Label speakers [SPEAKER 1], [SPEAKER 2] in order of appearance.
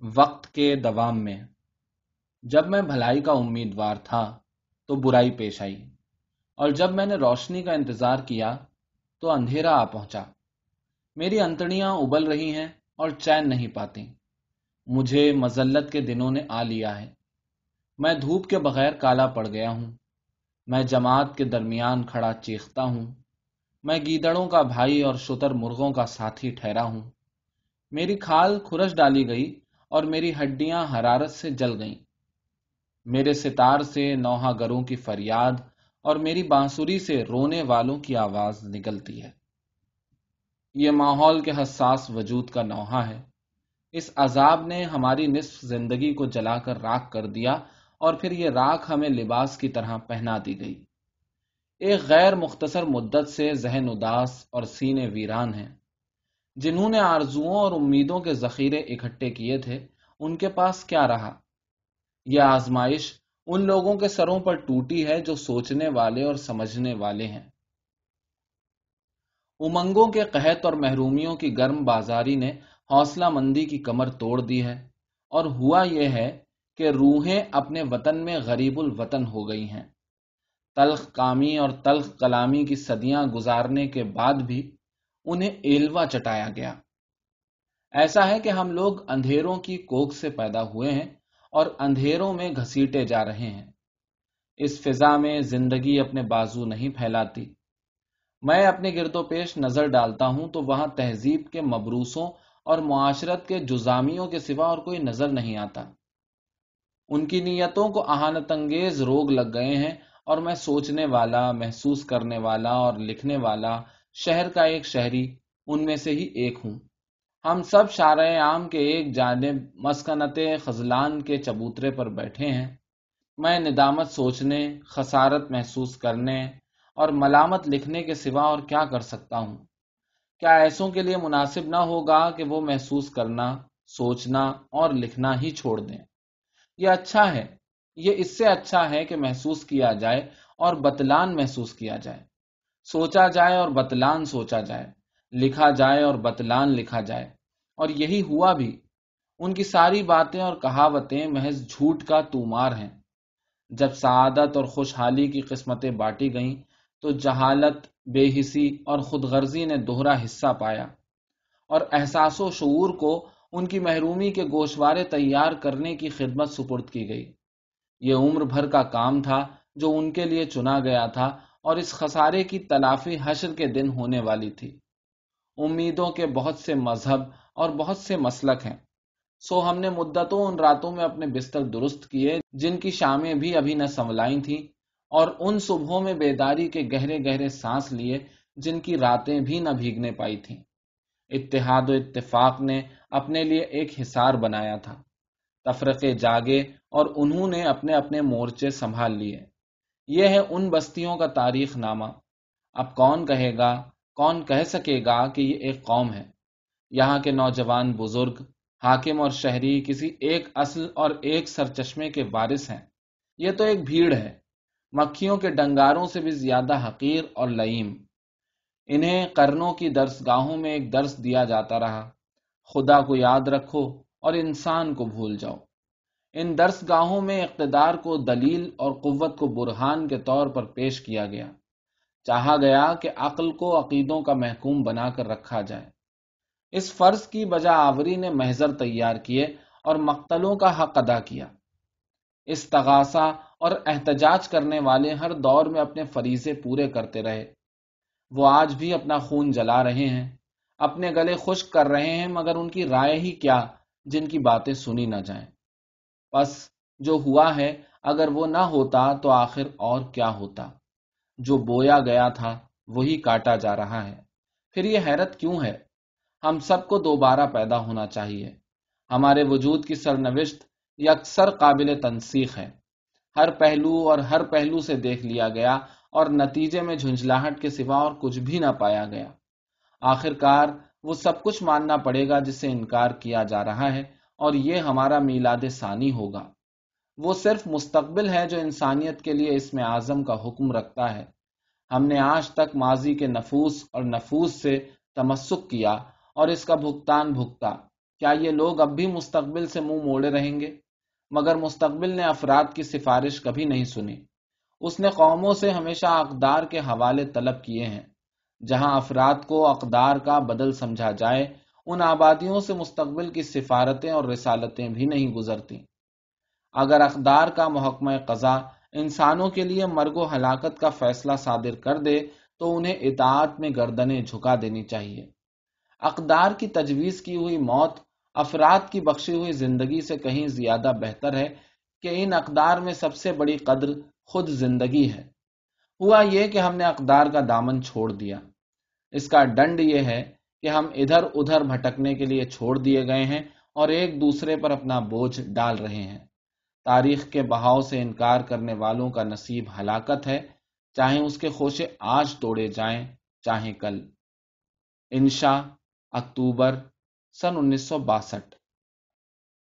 [SPEAKER 1] وقت کے دوام میں۔ جب میں بھلائی کا امیدوار تھا تو برائی پیش آئی، اور جب میں نے روشنی کا انتظار کیا تو اندھیرا آ پہنچا۔ میری انتڑیاں ابل رہی ہیں اور چین نہیں پاتی۔ مجھے مزلت کے دنوں نے آ لیا ہے۔ میں دھوپ کے بغیر کالا پڑ گیا ہوں۔ میں جماعت کے درمیان کھڑا چیختا ہوں۔ میں گیدڑوں کا بھائی اور شتر مرغوں کا ساتھی ٹھہرا ہوں۔ میری کھال کھرش ڈالی گئی اور میری ہڈیاں حرارت سے جل گئیں۔ میرے ستار سے نوحہ گروں کی فریاد اور میری بانسری سے رونے والوں کی آواز نکلتی ہے۔ یہ ماحول کے حساس وجود کا نوحہ ہے۔ اس عذاب نے ہماری نصف زندگی کو جلا کر راک کر دیا اور پھر یہ راکھ ہمیں لباس کی طرح پہنا دی گئی۔ ایک غیر مختصر مدت سے ذہن اداس اور سینے ویران ہیں۔ جنہوں نے آرزوؤں اور امیدوں کے ذخیرے اکٹھے کیے تھے، ان کے پاس کیا رہا؟ یہ آزمائش ان لوگوں کے سروں پر ٹوٹی ہے جو سوچنے والے اور سمجھنے والے ہیں۔ امنگوں کے قحط اور محرومیوں کی گرم بازاری نے حوصلہ مندی کی کمر توڑ دی ہے اور ہوا یہ ہے کہ روحیں اپنے وطن میں غریب الوطن ہو گئی ہیں۔ تلخ کامی اور تلخ کلامی کی صدیاں گزارنے کے بعد بھی انہیں ایلوا چٹایا گیا۔ ایسا ہے کہ ہم لوگ اندھیروں کی کوک سے پیدا ہوئے ہیں اور اندھیروں میں گھسیٹے جا رہے ہیں۔ اس فضا میں زندگی اپنے بازو نہیں پھیلاتی۔ میں اپنے گرد و پیش نظر ڈالتا ہوں تو وہاں تہذیب کے مبروسوں اور معاشرت کے جزامیوں کے سوا اور کوئی نظر نہیں آتا۔ ان کی نیتوں کو اہانت انگیز روگ لگ گئے ہیں اور میں سوچنے والا، محسوس کرنے والا اور لکھنے والا شہر کا ایک شہری، ان میں سے ہی ایک ہوں۔ ہم سب شارع عام کے ایک جانب مسکنت خزلان کے چبوترے پر بیٹھے ہیں۔ میں ندامت سوچنے، خسارت محسوس کرنے اور ملامت لکھنے کے سوا اور کیا کر سکتا ہوں۔ کیا ایسوں کے لیے مناسب نہ ہوگا کہ وہ محسوس کرنا، سوچنا اور لکھنا ہی چھوڑ دیں۔ یہ اچھا ہے، یہ اس سے اچھا ہے کہ محسوس کیا جائے اور بتلان محسوس کیا جائے۔ سوچا جائے اور بتلان سوچا جائے، لکھا جائے اور بتلان لکھا جائے۔ اور یہی ہوا بھی۔ ان کی ساری باتیں اور کہاوتیں محض جھوٹ کا تومار ہیں۔ جب سعادت اور خوشحالی کی قسمتیں بانٹی گئیں، تو جہالت، بے حسی اور خود غرضی نے دوہرا حصہ پایا۔ اور احساس و شعور کو ان کی محرومی کے گوشوارے تیار کرنے کی خدمت سپرد کی گئی۔ یہ عمر بھر کا کام تھا جو ان کے لیے چنا گیا تھا اور اس خسارے کی تلافی حشر کے دن ہونے والی تھی۔ امیدوں کے بہت سے مذہب اور بہت سے مسلک ہیں۔ سو ہم نے مدتوں ان راتوں میں اپنے بستر درست کیے جن کی شامیں بھی ابھی نہ سنبھلائی تھیں اور ان صبحوں میں بیداری کے گہرے گہرے سانس لیے جن کی راتیں بھی نہ بھیگنے پائی تھیں۔ اتحاد و اتفاق نے اپنے لیے ایک حصار بنایا تھا۔ تفرقے جاگے اور انہوں نے اپنے اپنے مورچے سنبھال لیے۔ یہ ہے ان بستیوں کا تاریخ نامہ۔ اب کون کہے گا، کون کہہ سکے گا کہ یہ ایک قوم ہے؟ یہاں کے نوجوان بزرگ، حاکم اور شہری کسی ایک اصل اور ایک سرچشمے کے وارث ہیں۔ یہ تو ایک بھیڑ ہے۔ مکھیوں کے ڈنگاروں سے بھی زیادہ حقیر اور لئیم۔ انہیں کرنوں کی درس گاہوں میں ایک درس دیا جاتا رہا۔ خدا کو یاد رکھو اور انسان کو بھول جاؤ۔ ان درس گاہوں میں اقتدار کو دلیل اور قوت کو برہان کے طور پر پیش کیا گیا۔ چاہا گیا کہ عقل کو عقیدوں کا محکوم بنا کر رکھا جائے۔ اس فرض کی بجا آوری نے محضر تیار کیے اور مقتلوں کا حق ادا کیا۔ اس تغاثہ اور احتجاج کرنے والے ہر دور میں اپنے فریضے پورے کرتے رہے۔ وہ آج بھی اپنا خون جلا رہے ہیں۔ اپنے گلے خشک کر رہے ہیں مگر ان کی رائے ہی کیا جن کی باتیں سنی نہ جائیں۔ بس جو ہوا ہے، اگر وہ نہ ہوتا تو آخر اور کیا ہوتا؟ جو بویا گیا تھا، وہی کاٹا جا رہا ہے۔ پھر یہ حیرت کیوں ہے؟ ہم سب کو دوبارہ پیدا ہونا چاہیے۔ ہمارے وجود کی سرنوشت یکسر قابل تنسیخ ہے۔ ہر پہلو اور ہر پہلو سے دیکھ لیا گیا اور نتیجے میں جھنجھلاہٹ کے سوا اور کچھ بھی نہ پایا گیا۔ آخر کار وہ سب کچھ ماننا پڑے گا جس سے انکار کیا جا رہا ہے۔ اور یہ ہمارا میلاد ثانی ہوگا۔ وہ صرف مستقبل ہے جو انسانیت کے لیے اس میں اعظم کا حکم رکھتا ہے۔ ہم نے آج تک ماضی کے نفوس اور نفوس سے تمسک کیا اور اس کا بھگتان بھگتا۔ کیا یہ لوگ اب بھی مستقبل سے منہ موڑے رہیں گے؟ مگر مستقبل نے افراد کی سفارش کبھی نہیں سنی۔ اس نے قوموں سے ہمیشہ اقدار کے حوالے طلب کیے ہیں۔ جہاں افراد کو اقدار کا بدل سمجھا جائے ان آبادیوں سے مستقبل کی سفارتیں اور رسالتیں بھی نہیں گزرتی اگر اقدار کا محکمہ قضا انسانوں کے لیے مرگ و ہلاکت کا فیصلہ صادر کر دے، تو انہیں اطاعت میں گردنیں جھکا دینی چاہیے۔ اقدار کی تجویز کی ہوئی موت، افراد کی بخشی ہوئی زندگی سے کہیں زیادہ بہتر ہے کہ ان اقدار میں سب سے بڑی قدر خود زندگی ہے۔ ہوا یہ کہ ہم نے اقدار کا دامن چھوڑ دیا۔ اس کا ڈنڈ یہ ہے کہ ہم ادھر ادھر بھٹکنے کے لیے چھوڑ دیے گئے ہیں اور ایک دوسرے پر اپنا بوجھ ڈال رہے ہیں۔ تاریخ کے بہاؤ سے انکار کرنے والوں کا نصیب ہلاکت ہے۔ چاہے اس کے خوشے آج توڑے جائیں، چاہے کل۔ انشا اکتوبر سن انیس سو باسٹھ۔